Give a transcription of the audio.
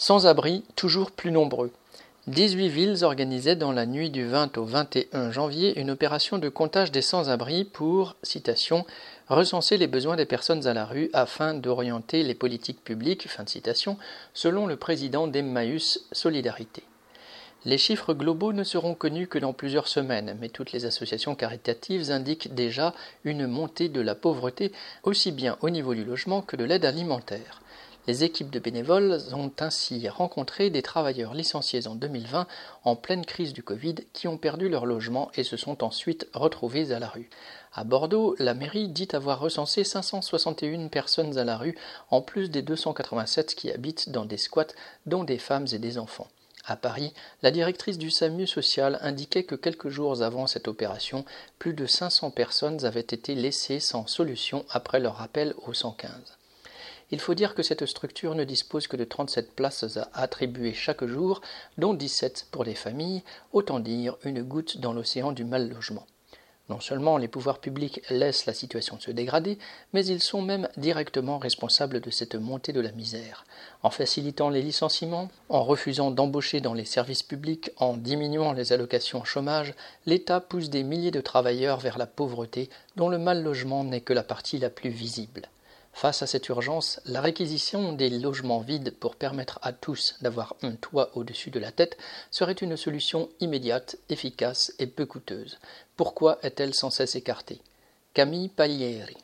Sans-abri, toujours plus nombreux. 18 villes organisaient dans la nuit du 20 au 21 janvier une opération de comptage des sans-abri pour, recenser les besoins des personnes à la rue afin d'orienter les politiques publiques, fin de citation, selon le président d'Emmaüs Solidarité. Les chiffres globaux ne seront connus que dans plusieurs semaines, mais toutes les associations caritatives indiquent déjà une montée de la pauvreté aussi bien au niveau du logement que de l'aide alimentaire. Les équipes de bénévoles ont ainsi rencontré des travailleurs licenciés en 2020 en pleine crise du Covid qui ont perdu leur logement et se sont ensuite retrouvés à la rue. À Bordeaux, la mairie dit avoir recensé 561 personnes à la rue, en plus des 287 qui habitent dans des squats, dont des femmes et des enfants. À Paris, la directrice du SAMU social indiquait que quelques jours avant cette opération, plus de 500 personnes avaient été laissées sans solution après leur appel au 115. Il faut dire que cette structure ne dispose que de 37 places à attribuer chaque jour, dont 17 pour les familles, autant dire une goutte dans l'océan du mal logement. Non seulement les pouvoirs publics laissent la situation se dégrader, mais ils sont même directement responsables de cette montée de la misère. En facilitant les licenciements, en refusant d'embaucher dans les services publics, en diminuant les allocations chômage, l'État pousse des milliers de travailleurs vers la pauvreté dont le mal logement n'est que la partie la plus visible. Face à cette urgence, la réquisition des logements vides pour permettre à tous d'avoir un toit au-dessus de la tête serait une solution immédiate, efficace et peu coûteuse. Pourquoi est-elle sans cesse écartée? Camille Paglieri